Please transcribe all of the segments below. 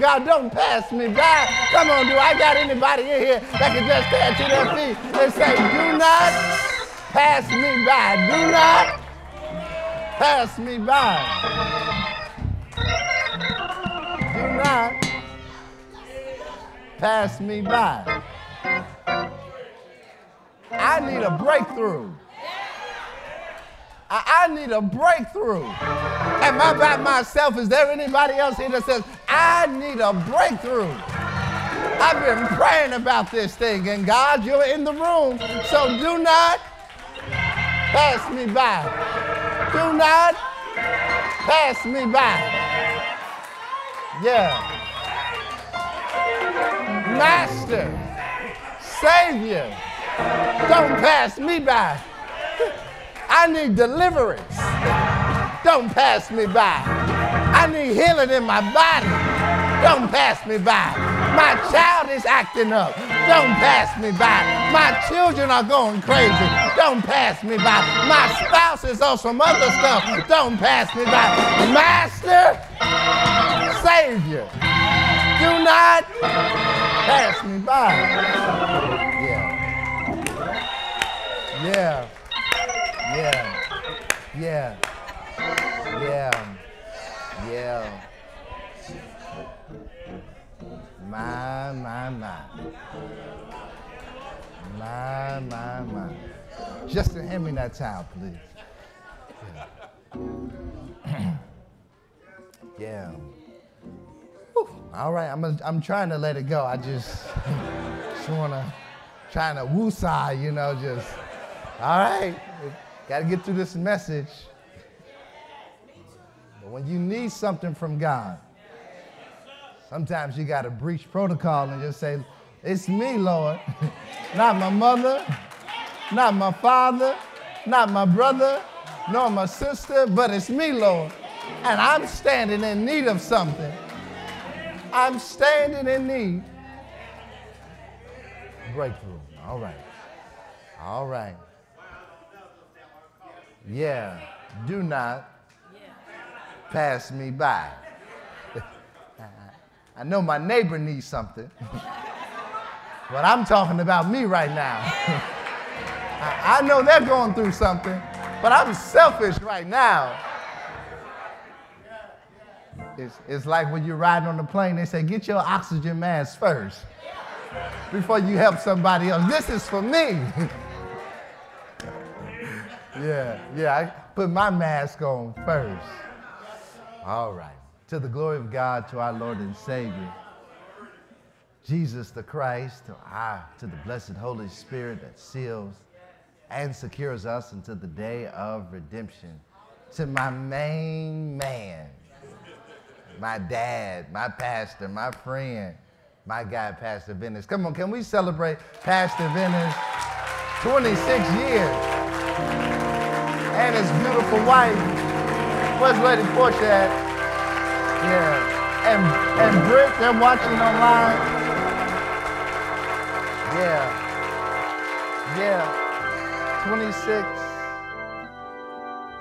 God, don't pass me by. Come on, do I got anybody in here that can just stand to their feet and say, do not pass me by. Do not pass me by. Do not pass me by. I need a breakthrough. I, I need a breakthrough. Am I by myself? Is there anybody else here that says, I need a breakthrough? I've been praying about this thing, and God, you're in the room, so do not pass me by. Do not pass me by. Yeah. Master, Savior, don't pass me by. I need deliverance. Don't pass me by. I need healing in my body. Don't pass me by. My child is acting up. Don't pass me by. My children are going crazy. Don't pass me by. My spouse is on some other stuff. Don't pass me by. Master, Savior, do not pass me by. Yeah. Yeah. Yeah. Yeah. Yeah. Yeah. My, my, my. My, my, my. Justin, hand me that towel, please. Yeah. yeah. All right, I'm, I'm trying to let it go. I just, just want to, trying to woosah, you know, just, all right. Got to get through this message. But when you need something from God, sometimes you got to breach protocol and just say, It's me, Lord. not my mother, not my father, not my brother, nor my sister, but it's me, Lord. And I'm standing in need of something. I'm standing in need. Breakthrough. All right. All right. Yeah, do not pass me by. I know my neighbor needs something, but I'm talking about me right now. I know they're going through something, but I'm selfish right now. It's, it's like when you're riding on the plane, they say, get your oxygen mask first before you help somebody else. This is for me. Yeah, yeah, I put my mask on first. All right. To the glory of God, to our Lord and Savior, Jesus the Christ, to, our, to the blessed Holy Spirit that seals and secures us until the day of redemption. To my main man, my dad, my pastor, my friend, my guy, Pastor Venice. Come on, can we celebrate Pastor Venice? 26 years and his beautiful wife. Where's Lady Portia at? Yeah. And, and Britt, they're watching online. Yeah. Yeah. 26,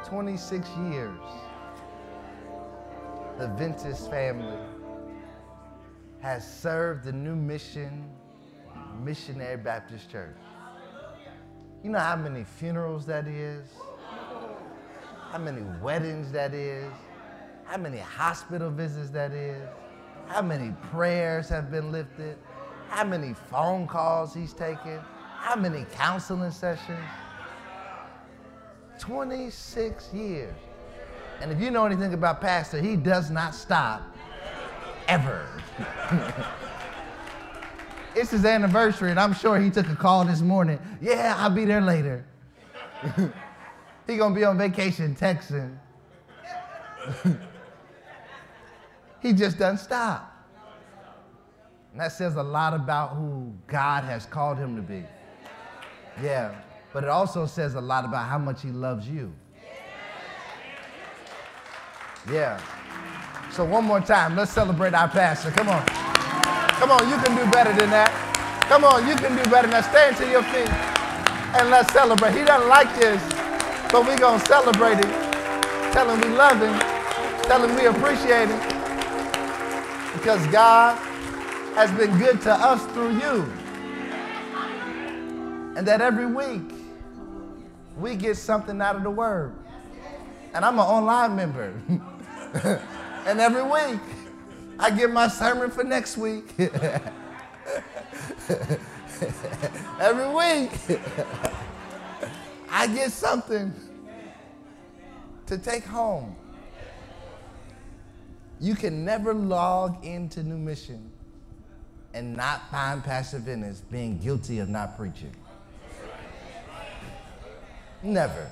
26 years. The Ventus family has served the new mission, Missionary Baptist Church. You know how many funerals that is? How many weddings that is, how many hospital visits that is, how many prayers have been lifted, how many phone calls he's taken, how many counseling sessions. 26 years. And if you know anything about Pastor, he does not stop ever. it's his anniversary, and I'm sure he took a call this morning. Yeah, I'll be there later. He gonna be on vacation texting. he just doesn't stop. And that says a lot about who God has called him to be. Yeah, but it also says a lot about how much he loves you. Yeah. So one more time, let's celebrate our pastor. Come on. Come on, you can do better than that. Come on, you can do better than that. Stand to your feet and let's celebrate. He doesn't like this. But we're going to celebrate him, tell him we love him, tell him we appreciate him. Because God has been good to us through you. And that every week we get something out of the word. And I'm an online member. and every week I get my sermon for next week. every week I get something to take home. You can never log into New Mission and not find Pastor Venice being guilty of not preaching. Never.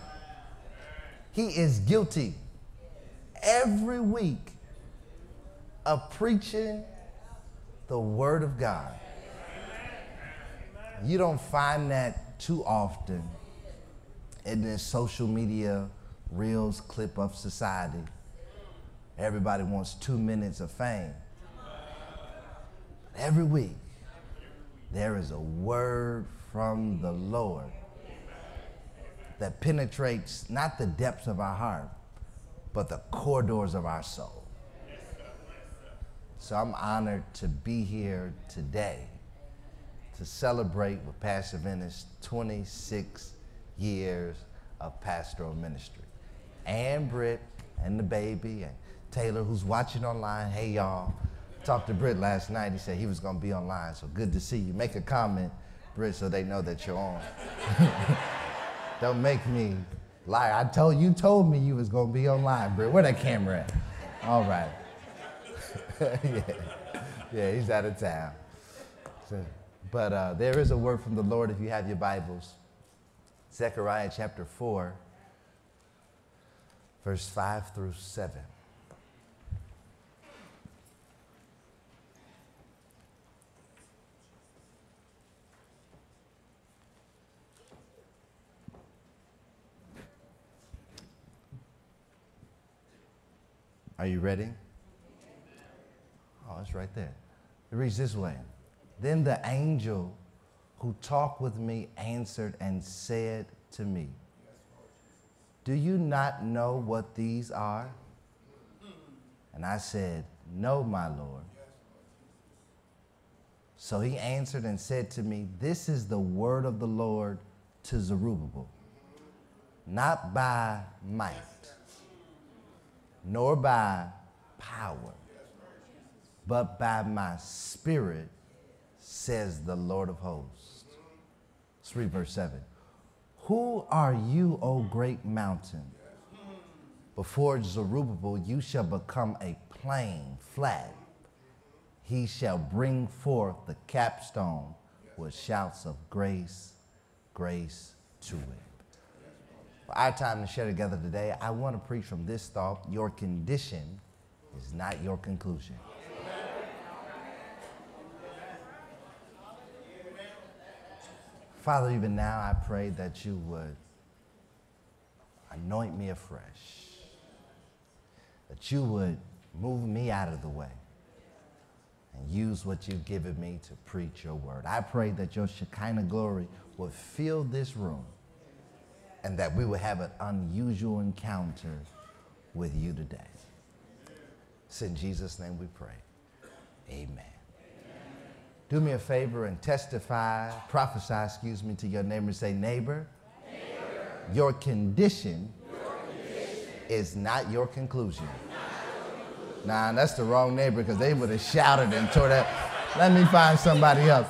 He is guilty every week of preaching the Word of God. You don't find that too often in this social media reels clip of society. Everybody wants two minutes of fame. Every week, there is a word from the Lord that penetrates not the depths of our heart, but the corridors of our soul. So I'm honored to be here today to celebrate with Pastor Venice 26 years of pastoral ministry. And Britt and the baby and Taylor, who's watching online. Hey, y'all. Talked to Britt last night. He said he was going to be online, so good to see you. Make a comment, Britt, so they know that you're on. Don't make me lie. I told you told me you was going to be online, Britt. Where that camera at? All right. yeah. yeah, he's out of town. So, but uh, there is a word from the Lord if you have your Bibles. Zechariah chapter 4, verse 5 through 7. Are you ready? Oh, it's right there. It reads this way. Then the angel who talked with me answered and said to me, Do you not know what these are? And I said, No, my Lord. So he answered and said to me, This is the word of the Lord to Zerubbabel, not by might nor by power, but by my spirit, says the Lord of hosts. Let's read verse 7. Who are you, O great mountain? Before Zerubbabel, you shall become a plain, flat. He shall bring forth the capstone with shouts of grace, grace to it. For our time to share together today, I want to preach from this thought your condition is not your conclusion. Father, even now I pray that you would anoint me afresh, that you would move me out of the way and use what you've given me to preach your word. I pray that your Shekinah glory would fill this room and that we will have an unusual encounter with you today. It's in Jesus' name we pray. Amen. Do me a favor and testify, prophesy, excuse me, to your neighbor and say, neighbor, neighbor your, condition your condition is not your conclusion. Nah, that's the wrong neighbor because they would have shouted and tore that. Let me find somebody else.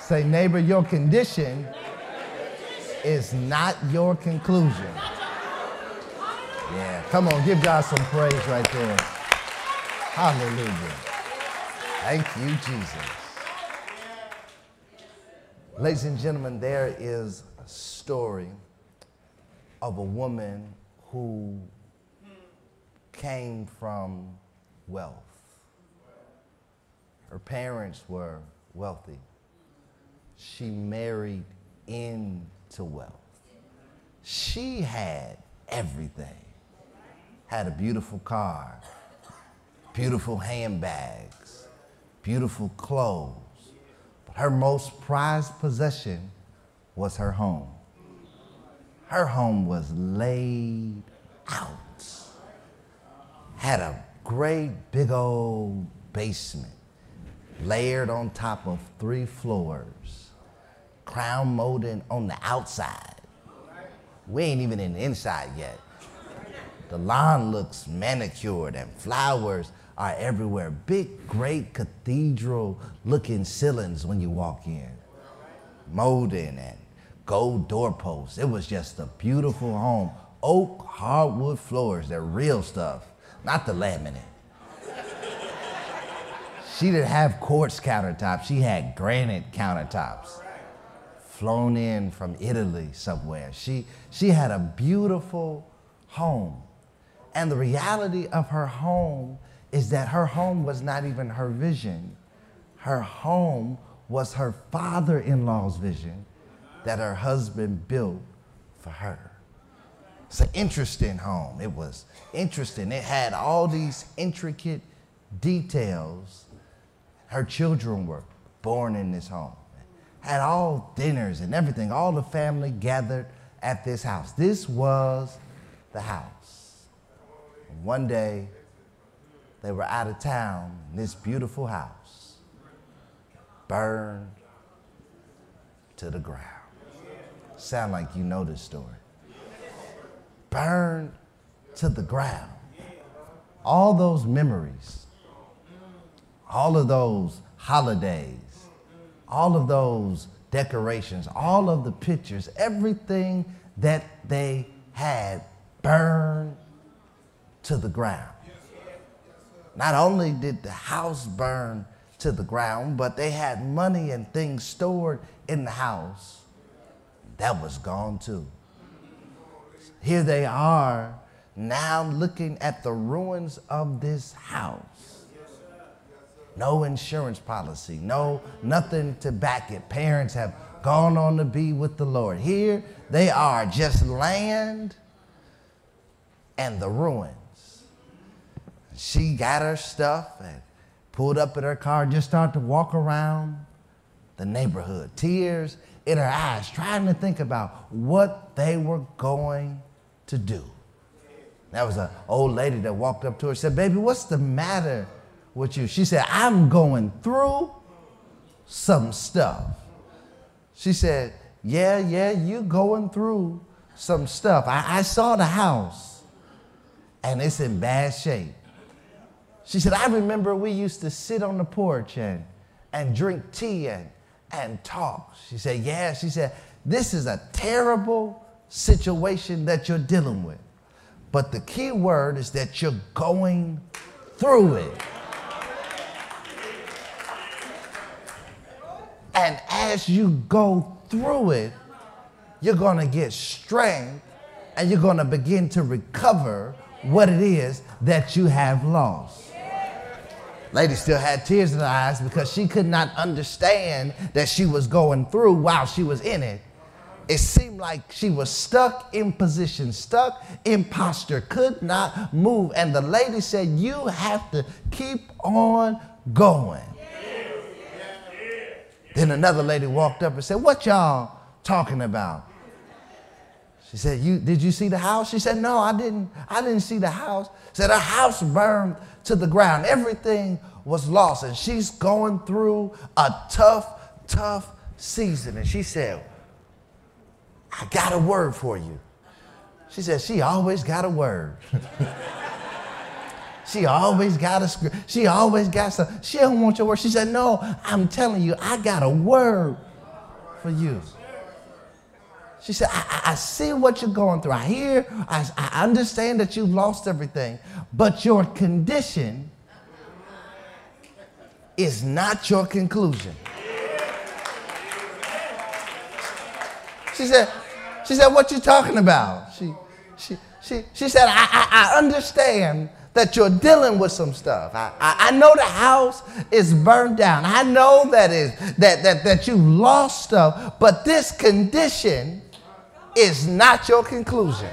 Say, neighbor, your condition is not your conclusion. Yeah, come on, give God some praise right there. Hallelujah. Thank you, Jesus. Ladies and gentlemen, there is a story of a woman who came from wealth. Her parents were wealthy. She married into wealth. She had everything. Had a beautiful car, beautiful handbags, beautiful clothes. Her most prized possession was her home. Her home was laid out. Had a great big old basement, layered on top of three floors, crown molding on the outside. We ain't even in the inside yet. The lawn looks manicured and flowers are everywhere. Big, great cathedral looking ceilings when you walk in. Molding and gold doorposts. It was just a beautiful home. Oak hardwood floors, they're real stuff, not the laminate. she didn't have quartz countertops, she had granite countertops. Flown in from Italy somewhere. She, she had a beautiful home. And the reality of her home is that her home was not even her vision. Her home was her father in law's vision that her husband built for her. It's an interesting home. It was interesting. It had all these intricate details. Her children were born in this home. Had all dinners and everything. All the family gathered at this house. This was the house. One day, they were out of town, in this beautiful house burned to the ground. Sound like you know this story. Burned to the ground. All those memories, all of those holidays, all of those decorations, all of the pictures, everything that they had burned to the ground. Not only did the house burn to the ground, but they had money and things stored in the house. That was gone too. Here they are now looking at the ruins of this house. No insurance policy, no nothing to back it. Parents have gone on to be with the Lord. Here they are, just land and the ruin. She got her stuff and pulled up in her car just started to walk around the neighborhood, tears in her eyes, trying to think about what they were going to do. That was an old lady that walked up to her and said, Baby, what's the matter with you? She said, I'm going through some stuff. She said, Yeah, yeah, you going through some stuff. I, I saw the house and it's in bad shape. She said, I remember we used to sit on the porch and, and drink tea and, and talk. She said, Yeah. She said, This is a terrible situation that you're dealing with. But the key word is that you're going through it. And as you go through it, you're going to get strength and you're going to begin to recover what it is that you have lost. Lady still had tears in her eyes because she could not understand that she was going through while she was in it. It seemed like she was stuck in position, stuck in posture, could not move. And the lady said, You have to keep on going. Then another lady walked up and said, What y'all talking about? She said, you, Did you see the house? She said, No, I didn't. I didn't see the house. She Said, A house burned to the ground. Everything was lost. And she's going through a tough, tough season. And she said, I got a word for you. She said, She always got a word. she always got a script. She always got some. She don't want your word. She said, No, I'm telling you, I got a word for you. She said, I, I, see what you're going through. I hear, I, I understand that you've lost everything, but your condition is not your conclusion. She said, she said, what you talking about? She, she, she, she said, I, I, I understand that you're dealing with some stuff. I, I, I, know the house is burned down. I know that is that, that, that you lost stuff, but this condition is not your conclusion.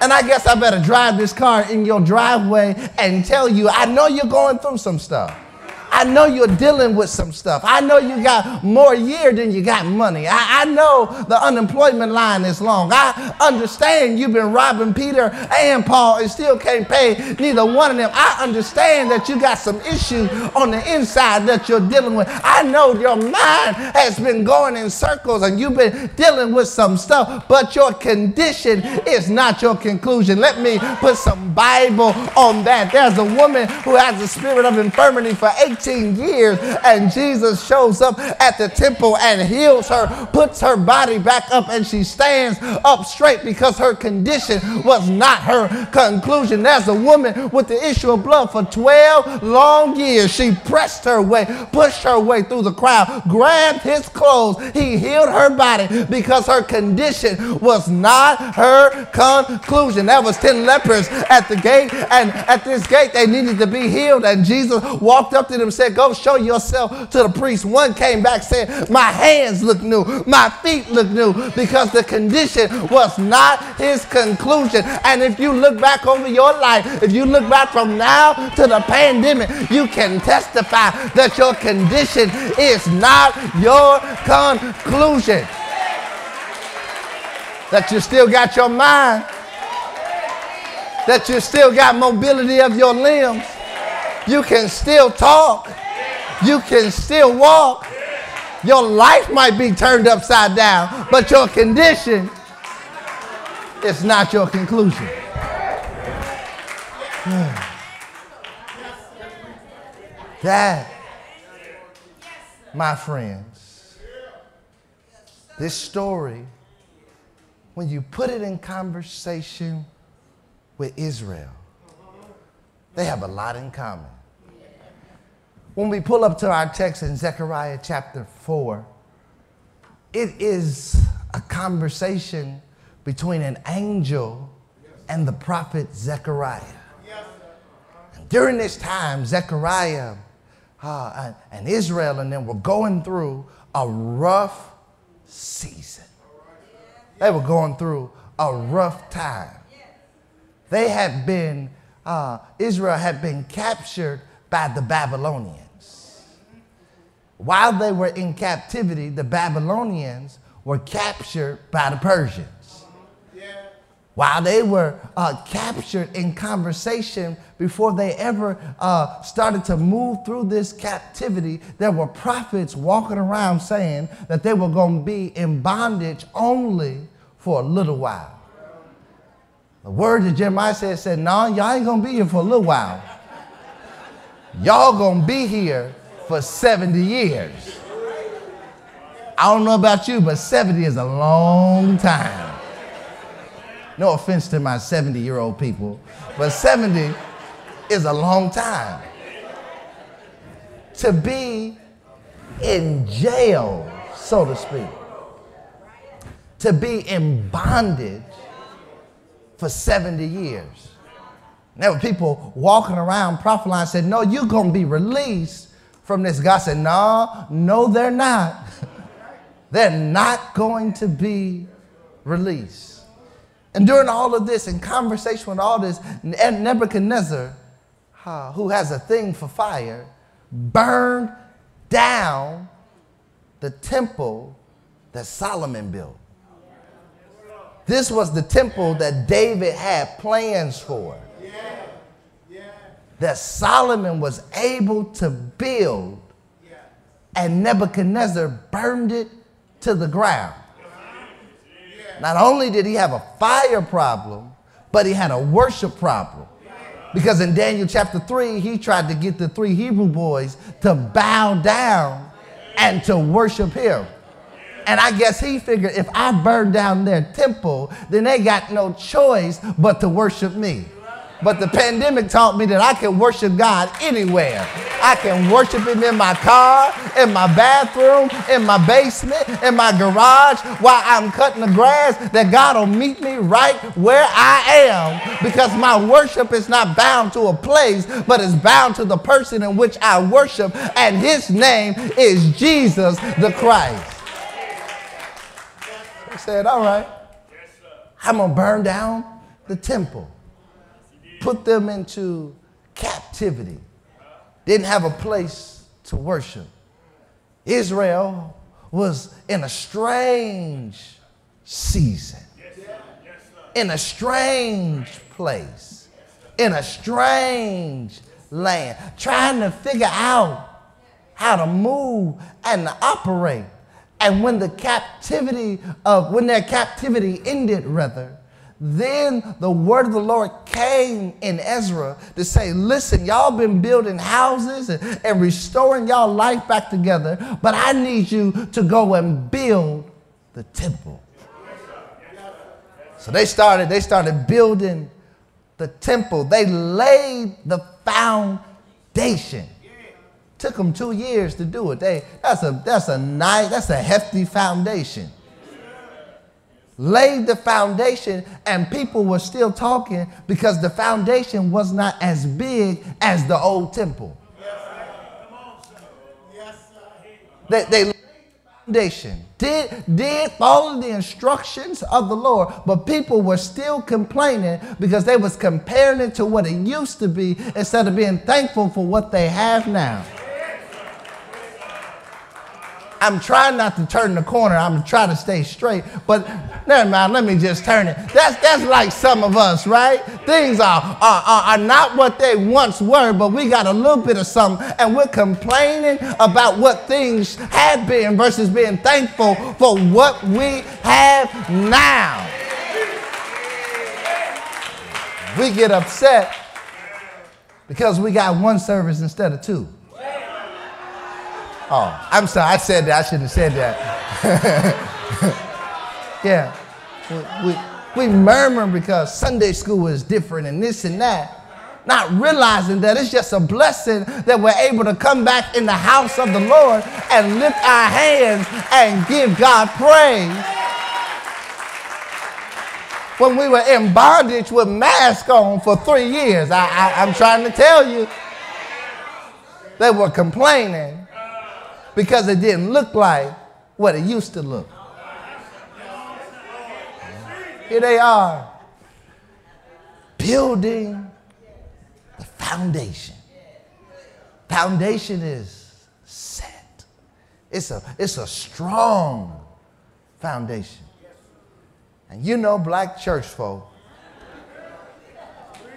And I guess I better drive this car in your driveway and tell you, I know you're going through some stuff. I know you're dealing with some stuff. I know you got more year than you got money. I, I know the unemployment line is long. I understand you've been robbing Peter and Paul and still can't pay neither one of them. I understand that you got some issues on the inside that you're dealing with. I know your mind has been going in circles and you've been dealing with some stuff, but your condition is not your conclusion. Let me put some Bible on that. There's a woman who has a spirit of infirmity for 18 years, and Jesus shows up at the temple and heals her, puts her body back up, and she stands up straight because her condition was not her conclusion. There's a woman with the issue of blood for 12 long years. She pressed her way, pushed her way through the crowd, grabbed his clothes. He healed her body because her condition was not her conclusion. There was 10 lepers at the gate, and at this gate they needed to be healed. And Jesus walked up to them said, Go show yourself to the priest. One came back saying, My hands look new, my feet look new, because the condition was not his conclusion. And if you look back over your life, if you look back from now to the pandemic, you can testify that your condition is not your conclusion. That you still got your mind, that you still got mobility of your limbs, you can still talk, you can still walk. Your life might be turned upside down, but your condition is not your conclusion. That, my friends, this story, when you put it in conversation with Israel, they have a lot in common. When we pull up to our text in Zechariah chapter 4, it is a conversation between an angel and the prophet Zechariah. And during this time, Zechariah uh, and Israel and them were going through a rough season. They were going through a rough time. They had been, uh, Israel had been captured by the Babylonians. While they were in captivity, the Babylonians were captured by the Persians while they were uh, captured in conversation before they ever uh, started to move through this captivity, there were prophets walking around saying that they were going to be in bondage only for a little while. The word that Jeremiah said said, No, y'all ain't going to be here for a little while. Y'all going to be here for 70 years. I don't know about you, but 70 is a long time. No offense to my 70 year old people, but 70 is a long time. To be in jail, so to speak, to be in bondage for 70 years. There were people walking around prophesying said, No, you're going to be released from this. God said, No, no, they're not. they're not going to be released. And during all of this, in conversation with all this, Nebuchadnezzar, who has a thing for fire, burned down the temple that Solomon built. This was the temple that David had plans for. That Solomon was able to build, and Nebuchadnezzar burned it to the ground. Not only did he have a fire problem, but he had a worship problem. Because in Daniel chapter 3, he tried to get the three Hebrew boys to bow down and to worship him. And I guess he figured if I burn down their temple, then they got no choice but to worship me. But the pandemic taught me that I can worship God anywhere. I can worship Him in my car, in my bathroom, in my basement, in my garage, while I'm cutting the grass, that God will meet me right where I am because my worship is not bound to a place, but is bound to the person in which I worship, and His name is Jesus the Christ. I said, All right, I'm going to burn down the temple put them into captivity, didn't have a place to worship. Israel was in a strange season, in a strange place, in a strange land, trying to figure out how to move and to operate. And when the captivity of, when their captivity ended, rather, then the word of the Lord came in Ezra to say, Listen, y'all been building houses and, restoring y'all life back together, but I need you to go and build the temple. So they started, they started building the temple. They laid the foundation. Took them two years to do it. They, that's a that's a nice, that's a hefty foundation laid the foundation and people were still talking because the foundation was not as big as the old temple. They, they laid the foundation, did, did follow the instructions of the Lord, but people were still complaining because they was comparing it to what it used to be instead of being thankful for what they have now. I'm trying not to turn the corner. I'm trying to stay straight. But never mind, let me just turn it. That's, that's like some of us, right? Things are, are, are not what they once were, but we got a little bit of something and we're complaining about what things had been versus being thankful for what we have now. We get upset because we got one service instead of two. Oh, I'm sorry. I said that. I shouldn't have said that. yeah. We, we, we murmur because Sunday school is different and this and that not realizing that it's just a blessing that we're able to come back in the house of the Lord and lift our hands and give God praise. When we were in bondage with masks on for three years, I, I, I'm trying to tell you, they were complaining because it didn't look like what it used to look. Here they are building the foundation. Foundation is set. It's a, it's a strong foundation. And you know, black church folk,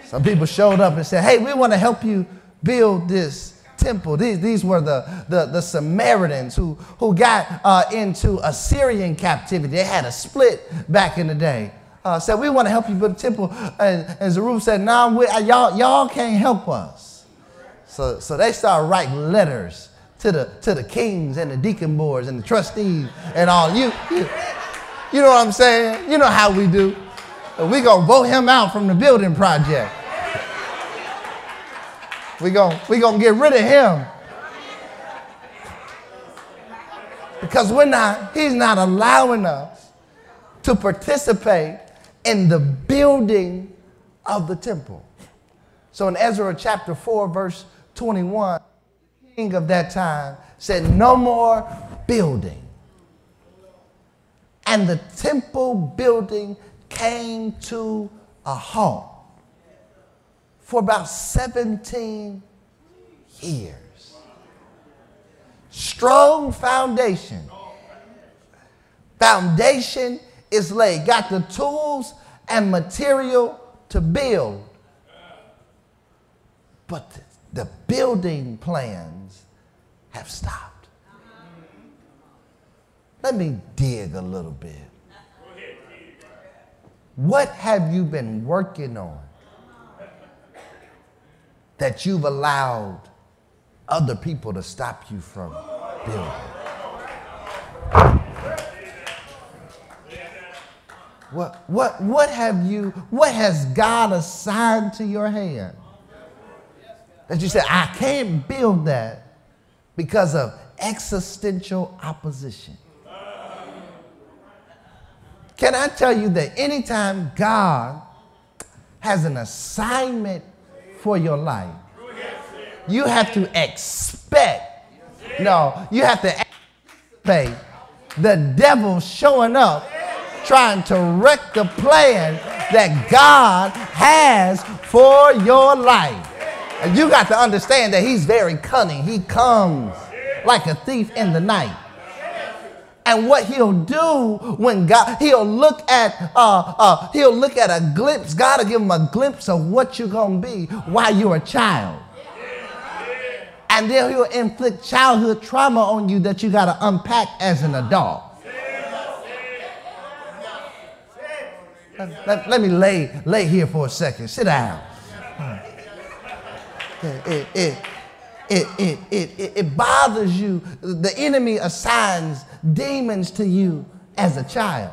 some people showed up and said, Hey, we want to help you build this temple. These, these were the, the, the Samaritans who, who got uh, into Assyrian captivity. They had a split back in the day. Uh, said, we want to help you build a temple. And, and Zerubbabel said, no, nah, uh, y'all, y'all can't help us. So, so they started writing letters to the, to the kings and the deacon boards and the trustees and all. You, you, you know what I'm saying? You know how we do. We're going to vote him out from the building project. We're going we gonna get rid of him. Because we're not, he's not allowing us to participate in the building of the temple. So in Ezra chapter 4, verse 21, the king of that time said, No more building. And the temple building came to a halt for about 17 years. Strong foundation. Foundation is laid. Got the tools and material to build. But the building plans have stopped. Let me dig a little bit. What have you been working on that you've allowed other people to stop you from building. What, what, what have you, what has God assigned to your hand? That you said, I can't build that because of existential opposition. Can I tell you that anytime God has an assignment for your life. You have to expect, no, you have to anticipate the devil showing up trying to wreck the plan that God has for your life. And you got to understand that he's very cunning. He comes like a thief in the night. And what he'll do when God, he'll look at, uh, uh, he'll look at a glimpse. God will give him a glimpse of what you're gonna be while you're a child. And then he'll inflict childhood trauma on you that you gotta unpack as an adult. Let, let, let me lay, lay here for a second. Sit down. It, it, it, it, it, it, bothers you. The enemy assigns demons to you as a child.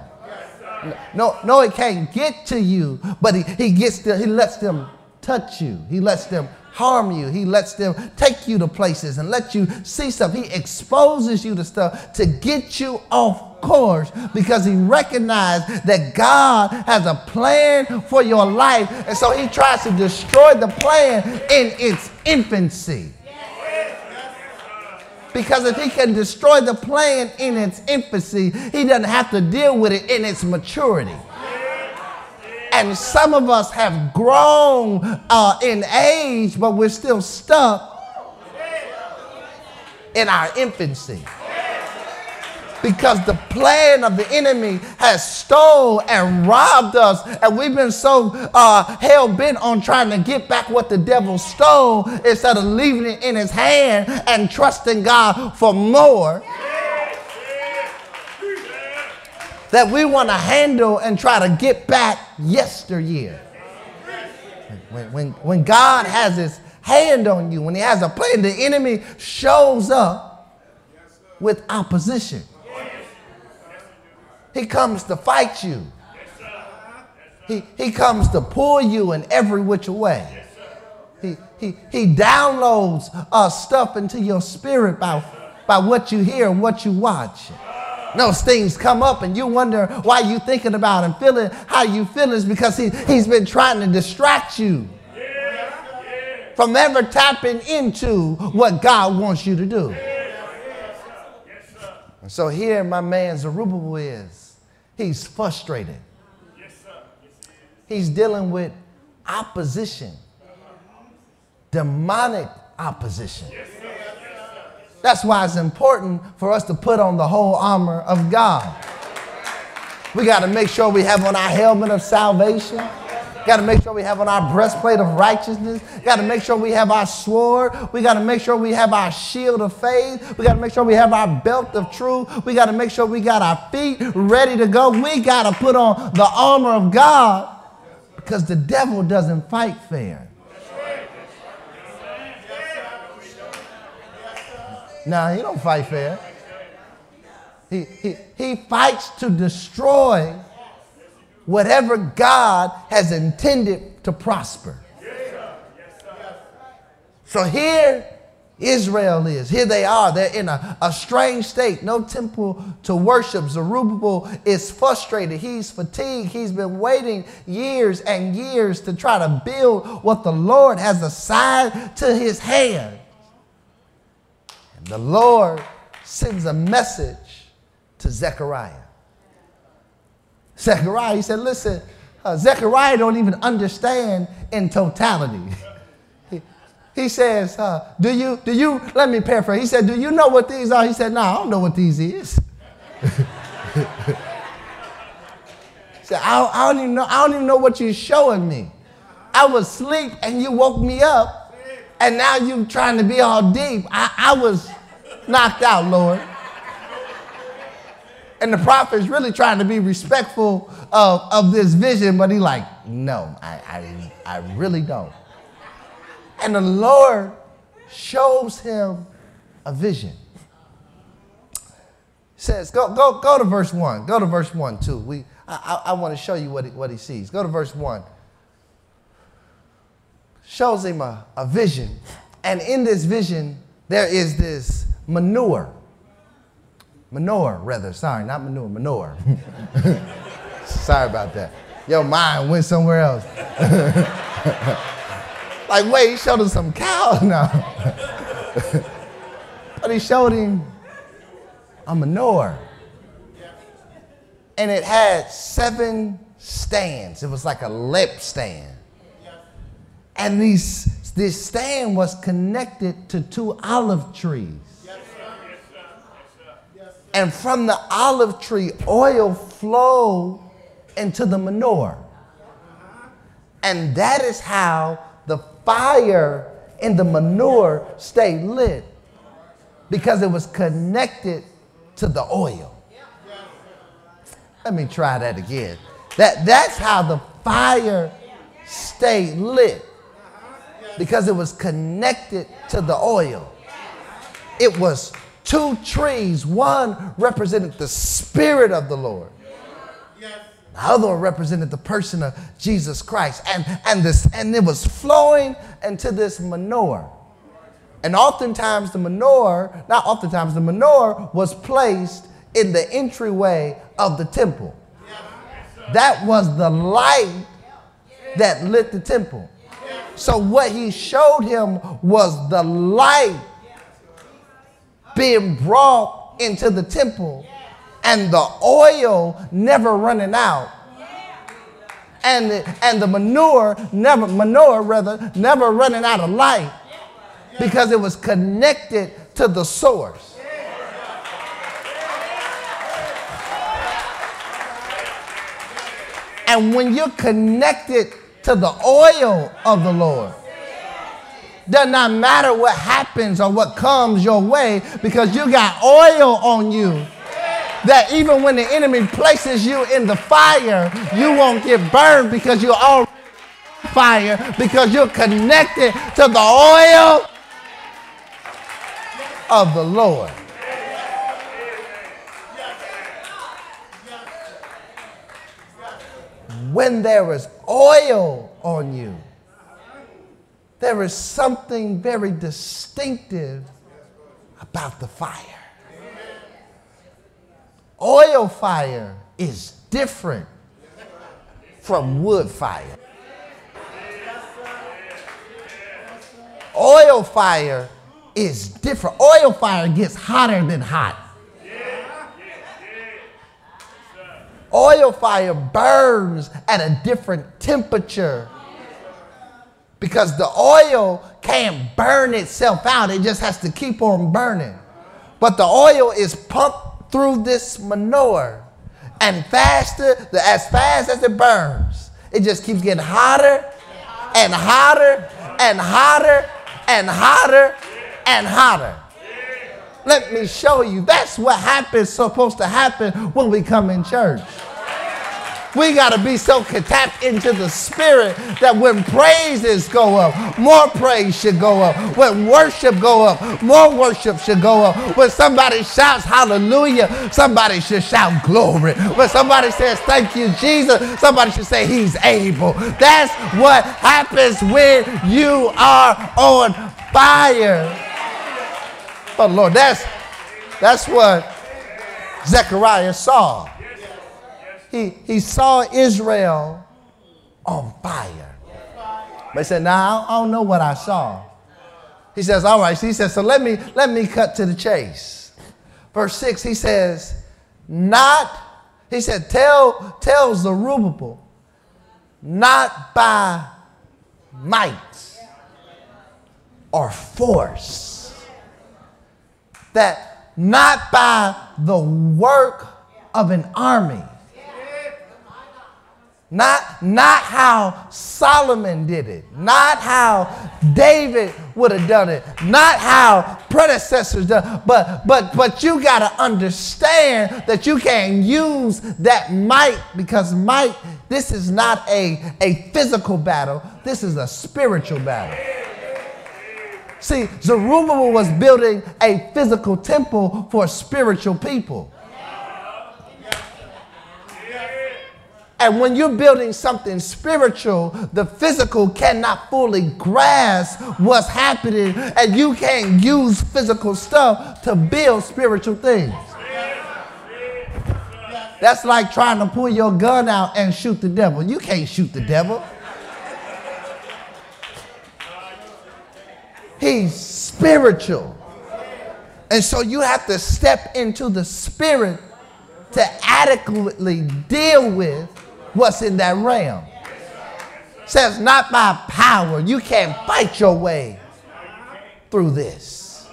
No, no, it can't get to you, but he, he gets there, he lets them touch you. He lets them harm you. He lets them take you to places and let you see stuff. He exposes you to stuff to get you off course because he recognized that God has a plan for your life. And so he tries to destroy the plan in its infancy. Because if he can destroy the plan in its infancy, he doesn't have to deal with it in its maturity. And some of us have grown uh, in age, but we're still stuck in our infancy because the plan of the enemy has stole and robbed us and we've been so uh, hell-bent on trying to get back what the devil stole instead of leaving it in his hand and trusting god for more that we want to handle and try to get back yesteryear. When, when, when God has his hand on you, when he has a plan, the enemy shows up with opposition. He comes to fight you. He, he comes to pull you in every which way. He, he, he downloads uh, stuff into your spirit by, by what you hear and what you watch. Those things come up and you wonder why you thinking about and feeling how you feel is because he, he's been trying to distract you from ever tapping into what God wants you to do. And so here my man Zerubbabel is. He's frustrated. Yes, sir. He's dealing with opposition, demonic opposition. Yes, sir. That's why it's important for us to put on the whole armor of God. We got to make sure we have on our helmet of salvation. Got to make sure we have on our breastplate of righteousness. Got to make sure we have our sword. We got to make sure we have our shield of faith. We got to make sure we have our belt of truth. We got to make sure we got our feet ready to go. We got to put on the armor of God because the devil doesn't fight fair. No, he don't fight fair. He, he, he fights to destroy whatever God has intended to prosper. So here Israel is. Here they are. They're in a, a strange state. No temple to worship. Zerubbabel is frustrated. He's fatigued. He's been waiting years and years to try to build what the Lord has assigned to his hand. And the Lord sends a message to Zechariah. Zechariah, he said, listen, uh, Zechariah don't even understand in totality. he, he says, uh, do you, do you, let me paraphrase. He said, do you know what these are? He said, no, I don't know what these is. he said, I, I, don't even know, I don't even know what you're showing me. I was asleep and you woke me up and now you're trying to be all deep. I, I was knocked out, Lord. And the prophet is really trying to be respectful of, of this vision, but he's like, no, I, I, I really don't. And the Lord shows him a vision. Says, go, go, go to verse 1. Go to verse 1 too. We, I, I, I want to show you what he, what he sees. Go to verse 1 shows him a, a vision. And in this vision, there is this manure. Menorah, rather. Sorry, not manure, menorah. Sorry about that. Your mind went somewhere else. like, wait, he showed him some cow now. but he showed him a menorah. And it had seven stands. It was like a lip stand and these, this stand was connected to two olive trees. And from the olive tree, oil flowed into the menorah. And that is how the fire in the menorah stayed lit because it was connected to the oil. Let me try that again. That, that's how the fire stayed lit because it was connected to the oil. It was two trees. One represented the Spirit of the Lord. The other one represented the person of Jesus Christ. And, and, this, and it was flowing into this menorah. And oftentimes the menorah, not oftentimes, the menorah was placed in the entryway of the temple. That was the light that lit the temple. So what he showed him was the light being brought into the temple and the oil never running out. And the, and the menorah never menorah rather never running out of light because it was connected to the source. And when you're connected to the oil of the Lord, does not matter what happens or what comes your way because you got oil on you. That even when the enemy places you in the fire, you won't get burned because you're all fire because you're connected to the oil of the Lord. When there is oil on you, there is something very distinctive about the fire. Oil fire is different from wood fire. Oil fire is different. Oil fire gets hotter than hot. Oil fire burns at a different temperature because the oil can't burn itself out, it just has to keep on burning. But the oil is pumped through this menorah. and faster, as fast as it burns, it just keeps getting hotter and hotter and hotter and hotter and hotter. Let me show you. That's what happens, supposed to happen when we come in church. We got to be so tapped into the spirit that when praises go up, more praise should go up. When worship go up, more worship should go up. When somebody shouts hallelujah, somebody should shout glory. When somebody says thank you, Jesus, somebody should say he's able. That's what happens when you are on fire. But Lord, that's that's what Zechariah saw he, he saw Israel on fire. But he said, now I don't know what I saw. He says, all right. So he says, so let me let me cut to the chase. Verse 6, he says, not, he said, tell, tell Zerubbabel, not by might or force. That not by the work of an army not, not how Solomon did it, not how David would have done it, not how predecessors done but but but you got to understand that you can't use that might because might this is not a, a physical battle, this is a spiritual battle. See, Zerubbabel was building a physical temple for spiritual people. And when you're building something spiritual, the physical cannot fully grasp what's happening, and you can't use physical stuff to build spiritual things. That's like trying to pull your gun out and shoot the devil. You can't shoot the devil. He's spiritual. And so you have to step into the spirit to adequately deal with what's in that realm. says, not by power. You can't fight your way through this.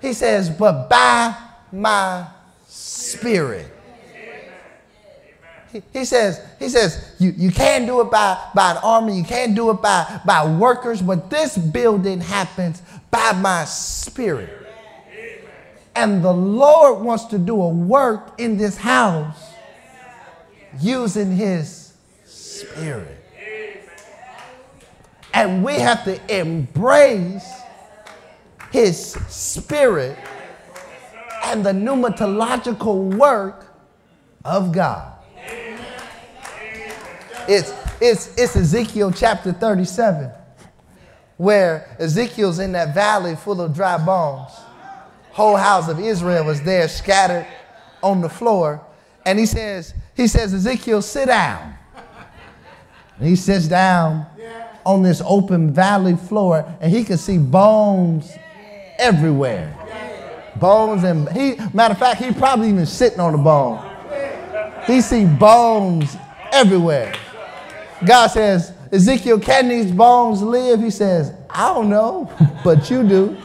He says, but by my spirit. He, says, he says, you, you can't do it by, by an army, you can't do it by, by workers, but this building happens by my spirit. And the Lord wants to do a work in this house using his spirit. And we have to embrace his spirit and the pneumatological work of God. It's, it's, it's Ezekiel chapter 37, where Ezekiel's in that valley full of dry bones. Whole house of Israel was there scattered on the floor. And he says, he says, Ezekiel, sit down. And he sits down on this open valley floor, and he can see bones everywhere. Bones and he matter of fact, he probably even sitting on a bone. He see bones everywhere. God says, Ezekiel, can these bones live? He says, I don't know, but you do.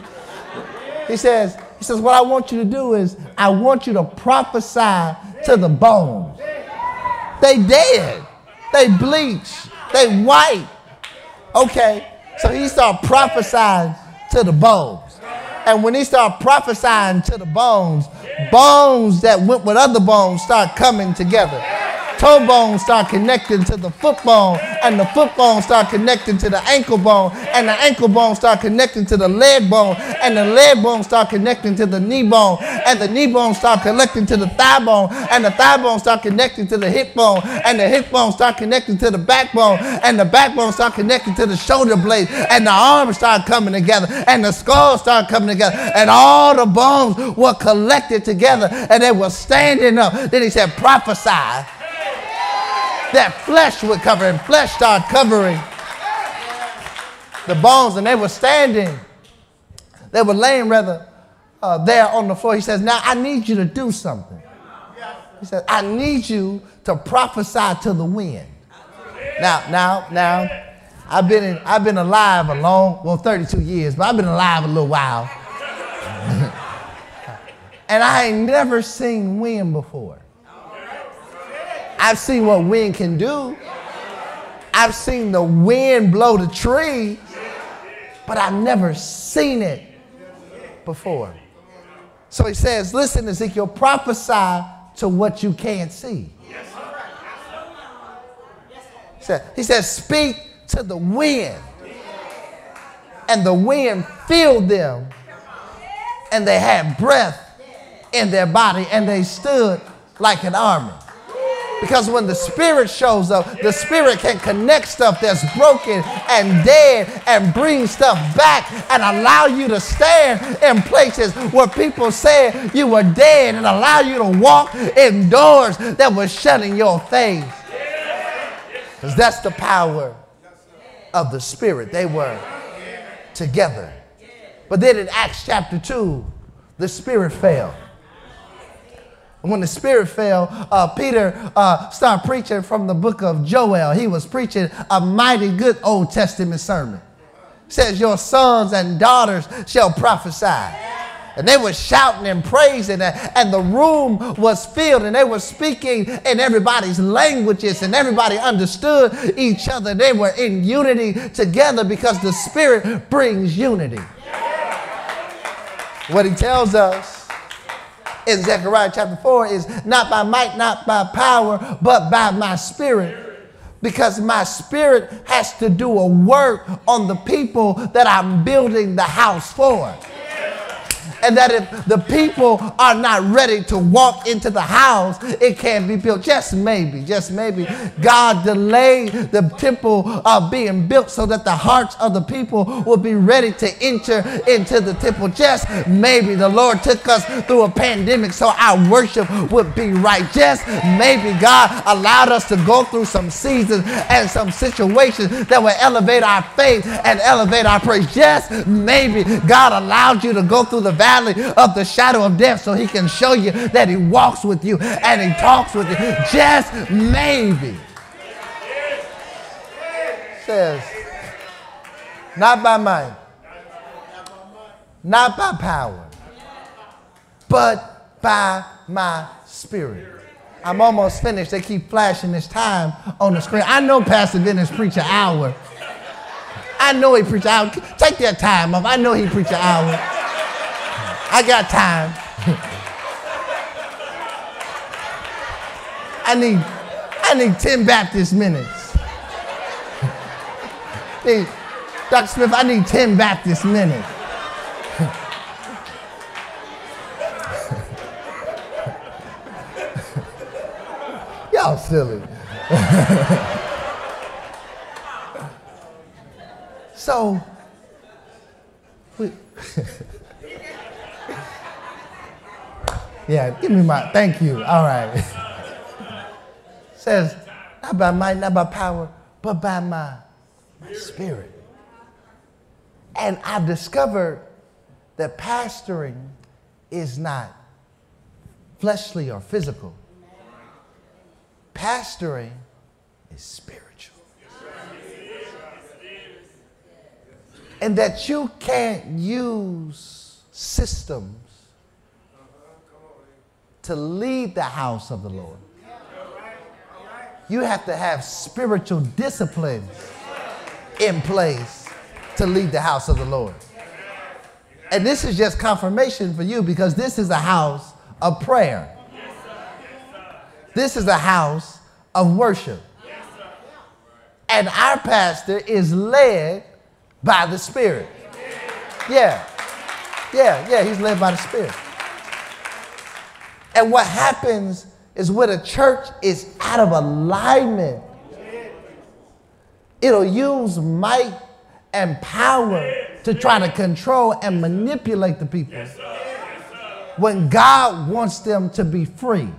He says, he says, what I want you to do is I want you to prophesy to the bones. They dead. They bleach. They white. Okay. So he started prophesying to the bones. And when he started prophesying to the bones, bones that went with other bones start coming together toe bone start connecting to the foot bone, and the foot bone start connecting to the ankle bone, and the ankle bone start connecting to the leg bone, and the leg bone start connecting to the knee bone, and the knee bone start connecting to the thigh bone, and the thigh bone start connecting to the hip bone, and the hip bone start connecting to the backbone, and the backbone start connecting to the shoulder blade, and the arms start coming together, and the skull start coming together, and all the bones were collected together, and they were standing up. Then he said, prophesy that flesh would cover, and flesh started covering the bones, and they were standing. They were laying rather uh, there on the floor. He says, Now I need you to do something. He says, I need you to prophesy to the wind. Now, now, now, I've been in, I've been alive a long, well, 32 years, but I've been alive a little while. and I ain't never seen wind before. I've seen what wind can do. I've seen the wind blow the tree, but I've never seen it before. So he says, Listen, Ezekiel, prophesy to what you can't see. He says, Speak to the wind. And the wind filled them, and they had breath in their body, and they stood like an army. Because when the Spirit shows up, the Spirit can connect stuff that's broken and dead and bring stuff back and allow you to stand in places where people said you were dead and allow you to walk in doors that were shut in your face. Because that's the power of the Spirit. They were together. But then in Acts chapter 2, the Spirit fell. When the Spirit fell, uh, Peter uh, started preaching from the book of Joel. He was preaching a mighty good Old Testament sermon. Says, Your sons and daughters shall prophesy. And they were shouting and praising, and the room was filled, and they were speaking in everybody's languages, and everybody understood each other. They were in unity together because the Spirit brings unity. What he tells us in Zechariah chapter 4 is not by might, not by power, but by my spirit. Because my spirit has to do a work on the people that I'm building the house for and that if the people are not ready to walk into the house, it can't be built. Just maybe, just maybe, God delayed the temple uh, being built so that the hearts of the people will be ready to enter into the temple. Just maybe the Lord took us through a pandemic so our worship would be right. Just maybe God allowed us to go through some seasons and some situations that will elevate our faith and elevate our praise. Just maybe God allowed you to go through the valley valley of the shadow of death so he can show you that he walks with you and he talks with you. Just maybe. says, not by might, not by power, but by my spirit. I'm almost finished. They keep flashing this time on the screen. I know Pastor Dennis preach an hour. I know he preach an hour. Take that time off. I know he preach an hour. I got time. I need, I need 10 Baptist minutes. hey, Dr. Smith, I need 10 Baptist minutes. Y'all silly. so, we, yeah, give me my, thank you. All right. Says, not by might, not by power, but by my, my spirit. And I discovered that pastoring is not fleshly or physical pastoring is spiritual. And that you can't use systems to lead the house of the Lord. You have to have spiritual disciplines in place to lead the house of the Lord. And this is just confirmation for you because this is a house of prayer. This is a house of worship. and our pastor is led by the Spirit. Yeah. Yeah, yeah, he's led by the Spirit. And what happens is when a church is out of alignment, it'll use might and power to try to control and manipulate the people when God wants them to be free.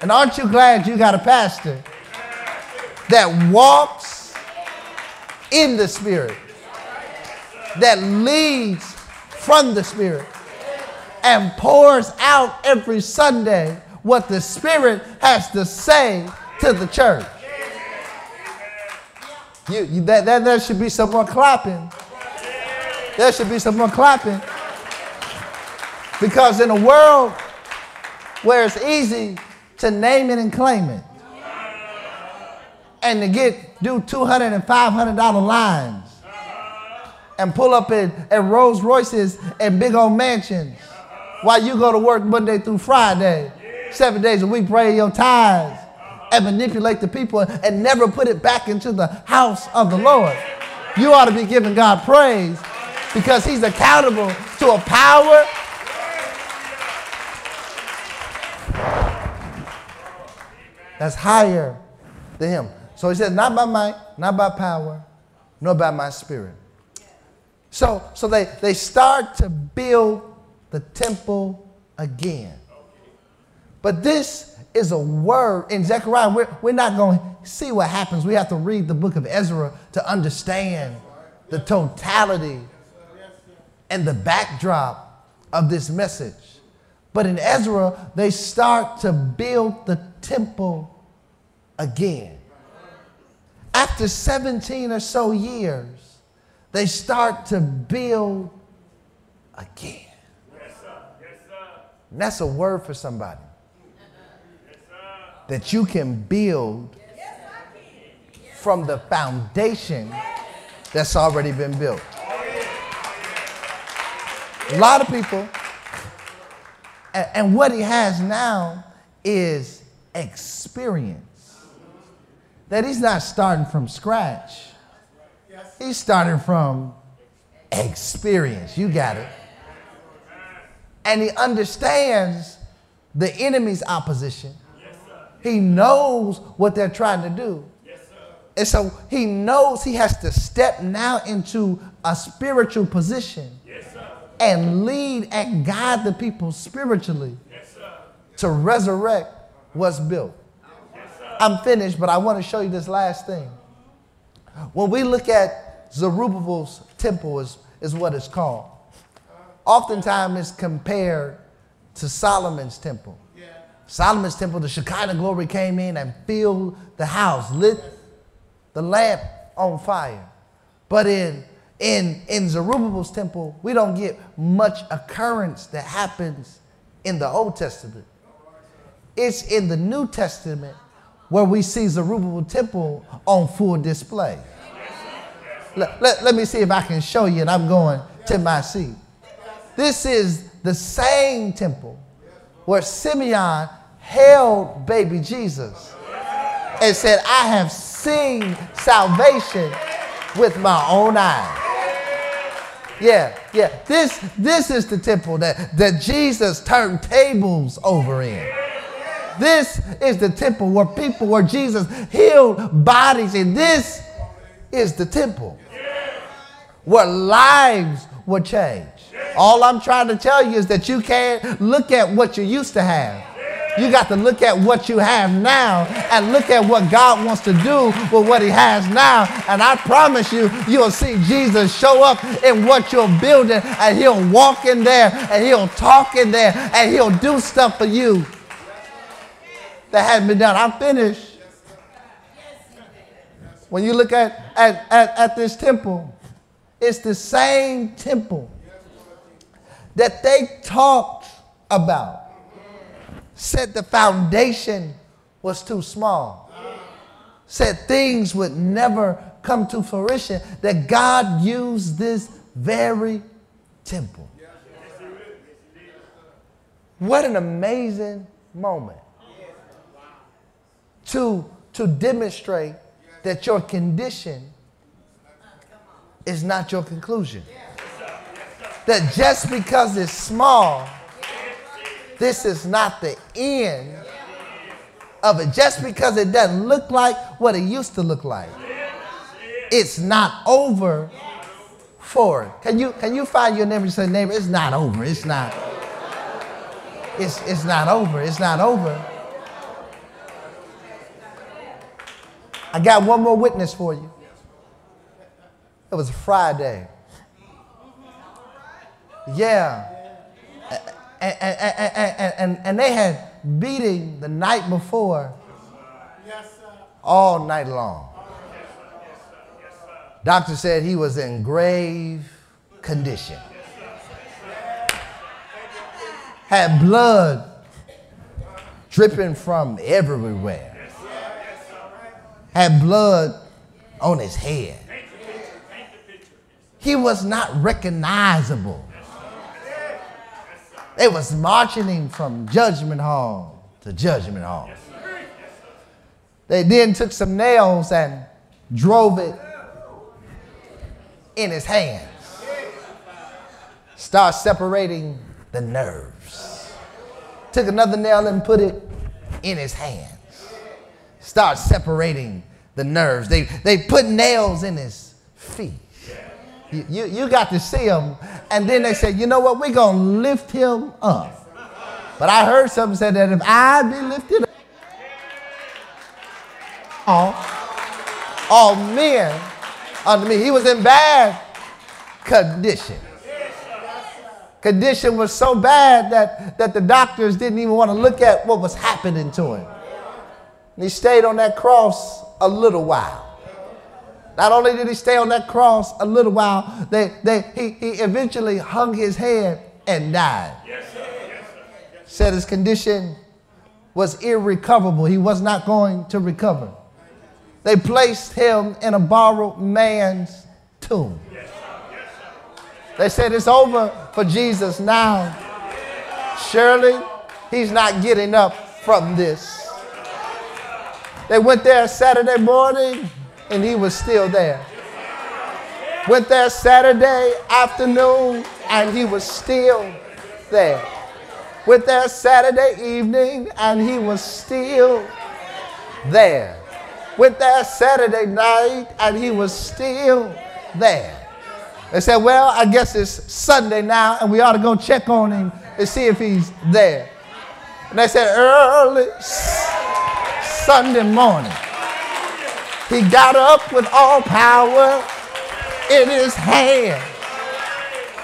And aren't you glad you got a pastor that walks in the Spirit, that leads from the Spirit, and pours out every Sunday what the Spirit has to say to the church? You, you, that, that, there should be someone clapping. There should be someone clapping. Because in a world where it's easy to name it and claim it. And to get do 200 and 500 dollar lines and pull up in, at Rolls Royces and big old mansions while you go to work Monday through Friday, seven days a week, pray your tithes and manipulate the people and never put it back into the house of the Lord. You ought to be giving God praise because He's accountable to a power that's higher than him. So he says, not by might, not by power, nor by my spirit. So, so they, they start to build the temple again. But this is a word in Zechariah. We're, we're not going to see what happens. We have to read the book of Ezra to understand the totality and the backdrop of this message. But in Ezra, they start to build the temple again. After 17 or so years, they start to build again. That's a word for somebody. That you can build from the foundation that's already been built. A lot of people, and what he has now is experience that he's not starting from scratch. He's starting from experience. You got it. And he understands the enemy's opposition. Yes, He knows what they're trying to do. And so he knows he has to step now into a spiritual position yes, and lead and guide the people spiritually to resurrect what's built. I'm finished, but I want to show you this last thing. When we look at Zerubbabel's temple, is, is what it's called. Oftentimes it's compared to Solomon's temple. Solomon's temple, the Shekinah glory came in and filled the house, lit the lamp on fire. But in, in, in Zerubbabel's temple, we don't get much occurrence that happens in the Old Testament. It's in the New Testament where we see Zerubbabel temple on full display. Let, let, let me see if I can show you, and I'm going to my seat. This is the same temple where Simeon held baby Jesus and said, I have seen salvation with my own eyes. Yeah, yeah. This, this is the temple that, that Jesus turned tables over in. This is the temple where people, where Jesus healed bodies, and this is the temple where lives were changed. All I'm trying to tell you is that you can't look at what you used to have. You got to look at what you have now and look at what God wants to do with what He has now. And I promise you, you'll see Jesus show up in what you're building, and He'll walk in there, and He'll talk in there, and He'll do stuff for you that hadn't been done. I'm finished. When you look at, at, at, at this temple, it's the same temple that they talked about. Said the foundation was too small. Said things would never come to fruition. That God used this very temple. What an amazing moment to, to demonstrate that your condition is not your conclusion. That just because it's small, this is not the end of it. Just because it doesn't look like what it used to look like, it's not over for it. Can you, can you find your neighbor and say, neighbor, it's not over. It's not. It's, it's not over. It's not over. I got one more witness for you. It was a Friday. Yeah. And, and, and, and, they had beating the night before all night long. Doctor said he was in grave condition. Had blood dripping from everywhere. Had blood on his head. He was not recognizable. They was marching him from judgment hall to judgment hall. They then took some nails and drove it in his hands. Start separating the nerves. Took another nail and put it in his hands. Start separating the nerves. They, they put nails in his feet. You, you, got to see him. And then they said, you know what? We're going to lift him up. But I heard something said that if I be lifted up, all, all men unto me. He was in bad condition. Condition was so bad that, that the doctors didn't even want to look at what was happening to him. And he stayed on that cross a little while. Not only did he stay on that cross a little while, they, they, he, he eventually hung his head and died. Yes, sir. Yes, sir. Said his condition was irrecoverable. He was not going to recover. They placed him in a borrowed man's tomb. Yes, they said it's over for Jesus now. Surely he's not getting up from this. They went there Saturday morning and he was still there. Went there Saturday afternoon and he was still there. Went there Saturday evening and he was still there. Went there Saturday night and he was still there. They said, Well, I guess it's Sunday now and we ought to go check on him and see if he's there. And they said, Early Sunday morning. He got up with all power in his hand.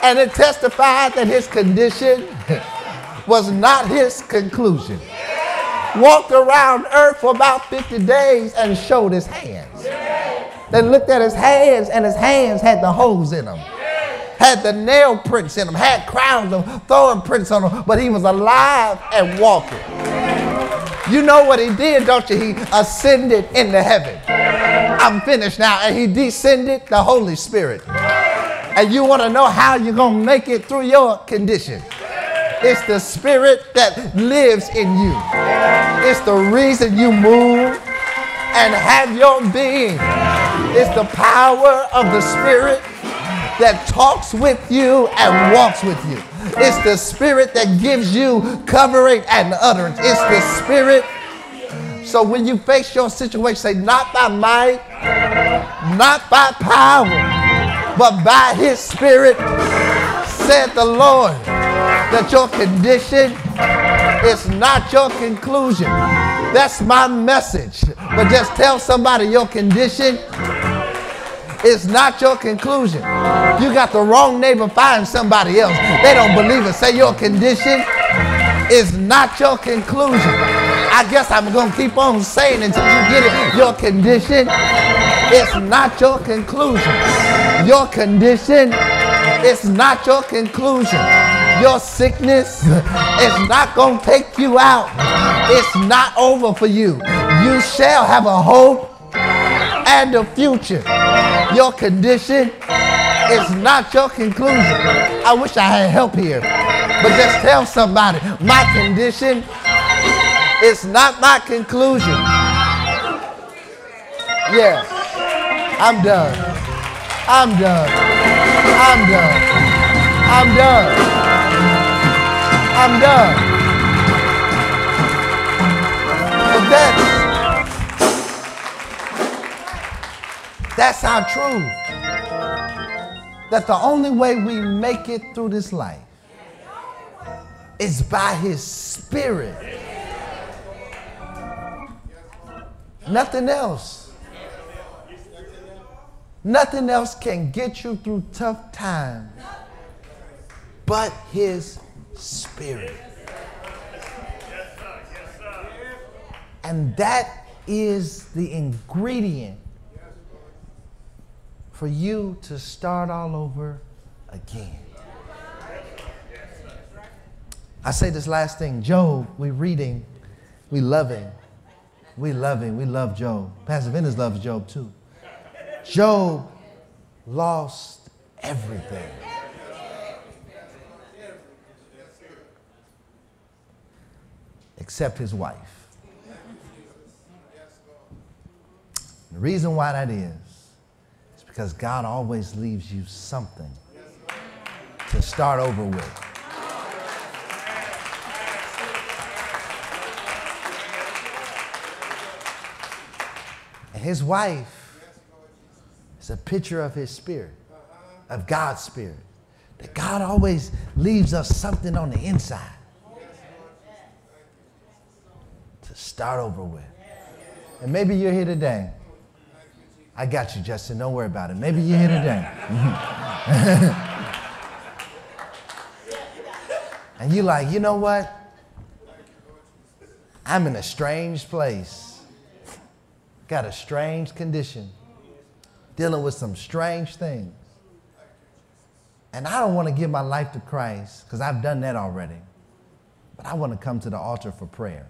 And it testified that his condition was not his conclusion. Walked around earth for about 50 days and showed his hands. They looked at his hands, and his hands had the holes in them had the nail prints in them, had crowns of thorn prints on them, but he was alive and walking. You know what he did, don't you? He ascended into heaven. I'm finished now. And he descended the Holy Spirit. And you want to know how you're going to make it through your condition. It's the spirit that lives in you. It's the reason you move and have your being. It's the power of the spirit that talks with you and walks with you. It's the spirit that gives you covering and utterance. It's the spirit. So when you face your situation, say, not by might, not by power, but by his spirit, said the Lord, that your condition is not your conclusion. That's my message. But just tell somebody your condition it's not your conclusion. You got the wrong neighbor, find somebody else. They don't believe it. Say your condition is not your conclusion. I guess I'm going to keep on saying until you get it. Your condition is not your conclusion. Your condition is not your conclusion. Your sickness is not going to take you out. It's not over for you. You shall have a hope and a future. Your condition is not your conclusion. I wish I had help here. But just tell somebody, my condition is not my conclusion. Yeah. I'm done. I'm done. I'm done. I'm done. I'm done. But that That's our truth. That the only way we make it through this life is by His Spirit. Nothing else. Nothing else can get you through tough times but His Spirit. And that is the ingredient for you to start all over again. I say this last thing Job, we reading, we loving, we loving, we love Job. Pastor Venice loves Job too. Job lost everything. Except his wife. The reason why that is because God always leaves you something to start over with. And his wife is a picture of his spirit, of God's spirit. That God always leaves us something on the inside to start over with. And maybe you're here today I got you, Justin. Don't worry about it. Maybe you're here today. and you're like, you know what? I'm in a strange place. Got a strange condition. Dealing with some strange things. And I don't want to give my life to Christ because I've done that already. But I want to come to the altar for prayer.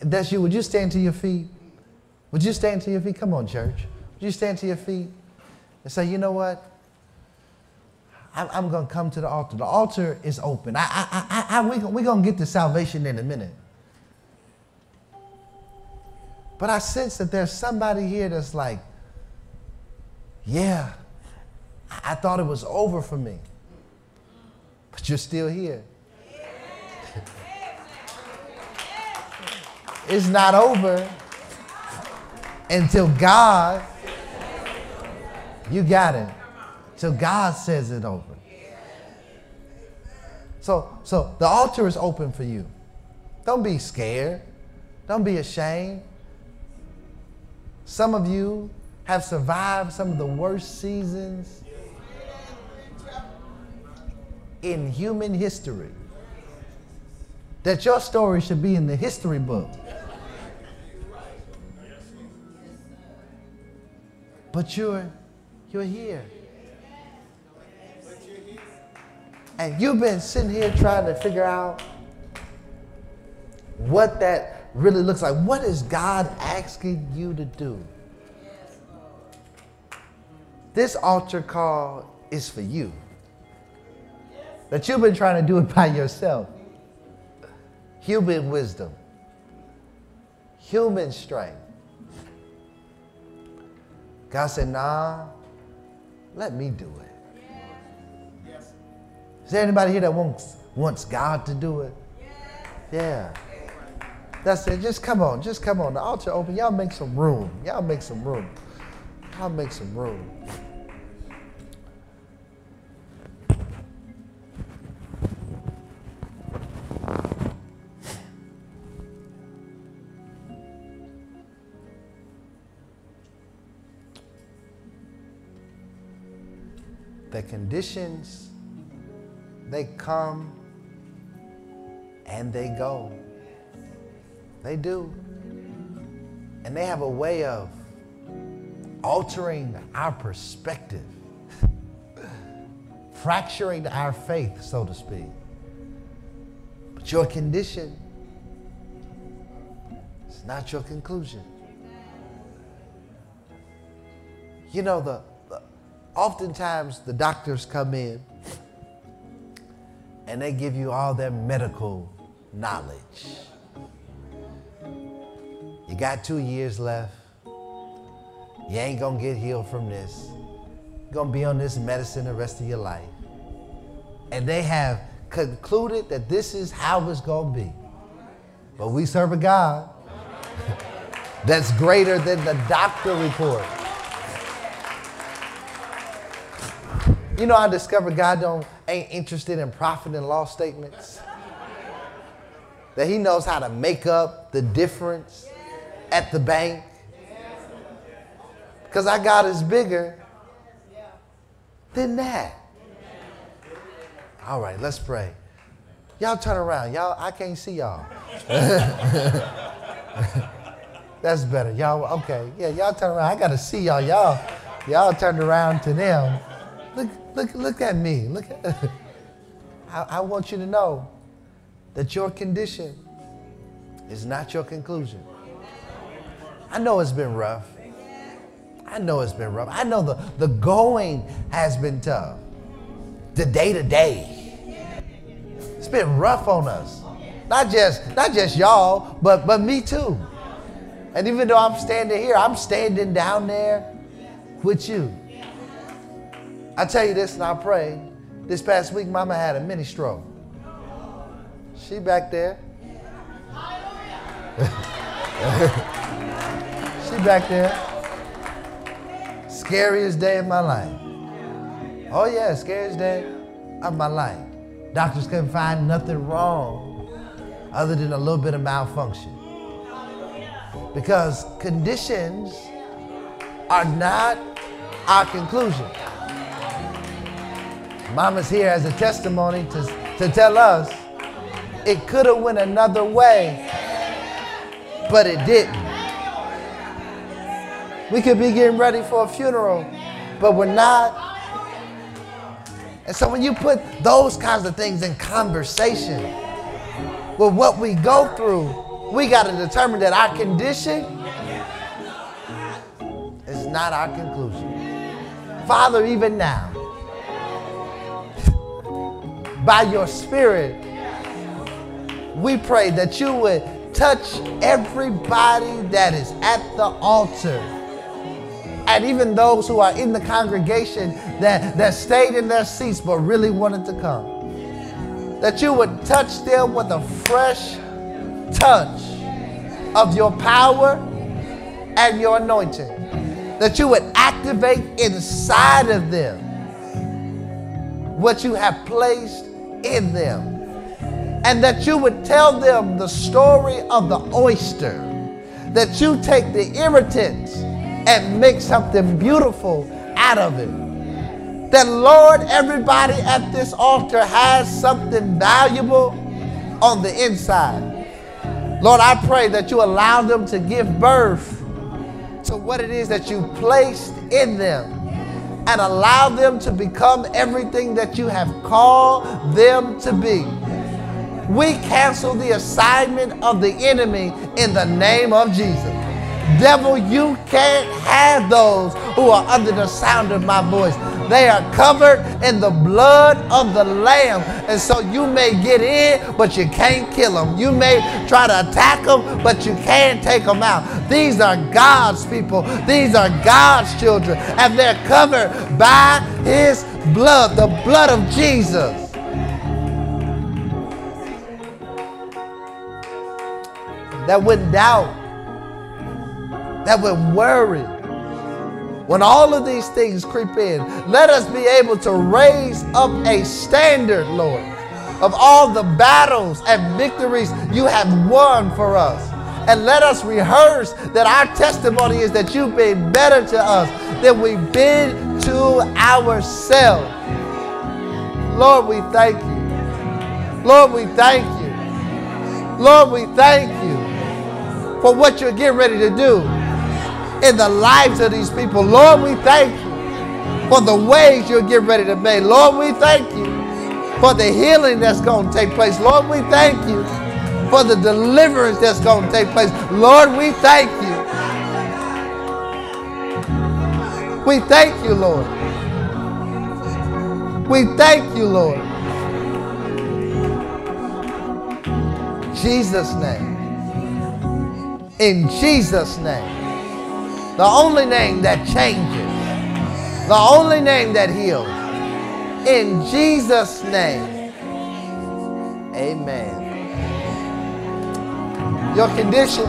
If that's you, would you stand to your feet? Would you stand to your feet? Come on, church. Would you stand to your feet and say, you know what? I'm, going to come to the altar. The altar is open. I, I, I, I, we're we going to get to salvation in a minute. But I sense that there's somebody here that's like, yeah, I thought it was over for me. But you're still here. it's not over until God, you got it. Till God says it over. So, so the altar is open for you. Don't be scared. Don't be ashamed. Some of you have survived some of the worst seasons in human history. That your story should be in the history book. But you're, you're here. And you've been sitting here trying to figure out what that really looks like. What is God asking you to do? This altar call is for you. That you've been trying to do it by yourself. Human wisdom, human strength. God said, nah, let me do it. Is there anybody here that wants, wants God to do it? Yeah. That's it. Just come on. Just come on. The altar open. Y'all make some room. Y'all make some room. Y'all make some room. The conditions, they come and they go. They do. And they have a way of altering our perspective, fracturing our faith, so to speak. But your condition is not your conclusion. You know, the, oftentimes the doctors come in and they give you all their medical knowledge. You got two years left. You ain't gonna get healed from this. You're gonna be on this medicine the rest of your life. And they have concluded that this is how it's gonna be. But we serve a God that's greater than the doctor report. You know, I discovered God don't ain't interested in profit and loss statements. That He knows how to make up the difference at the bank. Because our God is bigger than that. All right, let's pray. Y'all turn around. Y'all, I can't see y'all. That's better. Y'all, okay. Yeah, y'all turn around. I gotta see y'all. Y'all, y'all turned around to them. Look, look, look at me. Look at I, I want you to know that your condition is not your conclusion. I know it's been rough. I know it's been rough. I know the, the going has been tough. The day to day. It's been rough on us. Not just not just y'all, but but me too. And even though I'm standing here, I'm standing down there with you. I tell you this and I pray. This past week, Mama had a mini stroke. She back there. she back there. Scariest day of my life. Oh yeah, scariest day of my life. Doctors couldn't find nothing wrong other than a little bit of malfunction. Because conditions are not our conclusion. Mama's here as a testimony to, to tell us it could have went another way, but it didn't. We could be getting ready for a funeral, but we're not. And so when you put those kinds of things in conversation with what we go through, we got to determine that our condition is not our conclusion. Father, even now, by your Spirit, we pray that you would touch everybody that is at the altar. And even those who are in the congregation that, that stayed in their seats but really wanted to come. That you would touch them with a fresh touch of your power and your anointing. That you would activate inside of them what you have placed in them. And that you would tell them the story of the oyster. That you take the irritants and make something beautiful out of it. That, Lord, everybody at this altar has something valuable on the inside. Lord, I pray that you allow them to give birth to what it is that you placed in them and allow them to become everything that you have called them to be. We cancel the assignment of the enemy in the name of Jesus. Devil, you can't have those who are under the sound of my voice. They are covered in the blood of the Lamb. And so you may get in, but you can't kill them. You may try to attack them, but you can't take them out. These are God's people, these are God's children, and they're covered by His blood, the blood of Jesus. That would doubt, that would worry when all of these things creep in, let us be able to raise up a standard, Lord, of all the battles and victories you have won for us. And let us rehearse that our testimony is that you've been better to us than we've been to ourselves. Lord, we thank you. Lord, we thank you. Lord, we thank you for what you're getting ready to do in the lives of these people. Lord, we thank you for the ways you're getting ready to make. Lord, we thank you for the healing that's going to take place. Lord, we thank you for the deliverance that's going to take place. Lord, we thank you. We thank you, Lord. We thank you, Lord. Jesus' name. In Jesus' name the only name that changes, the only name that heals. In Jesus' name, amen. Your condition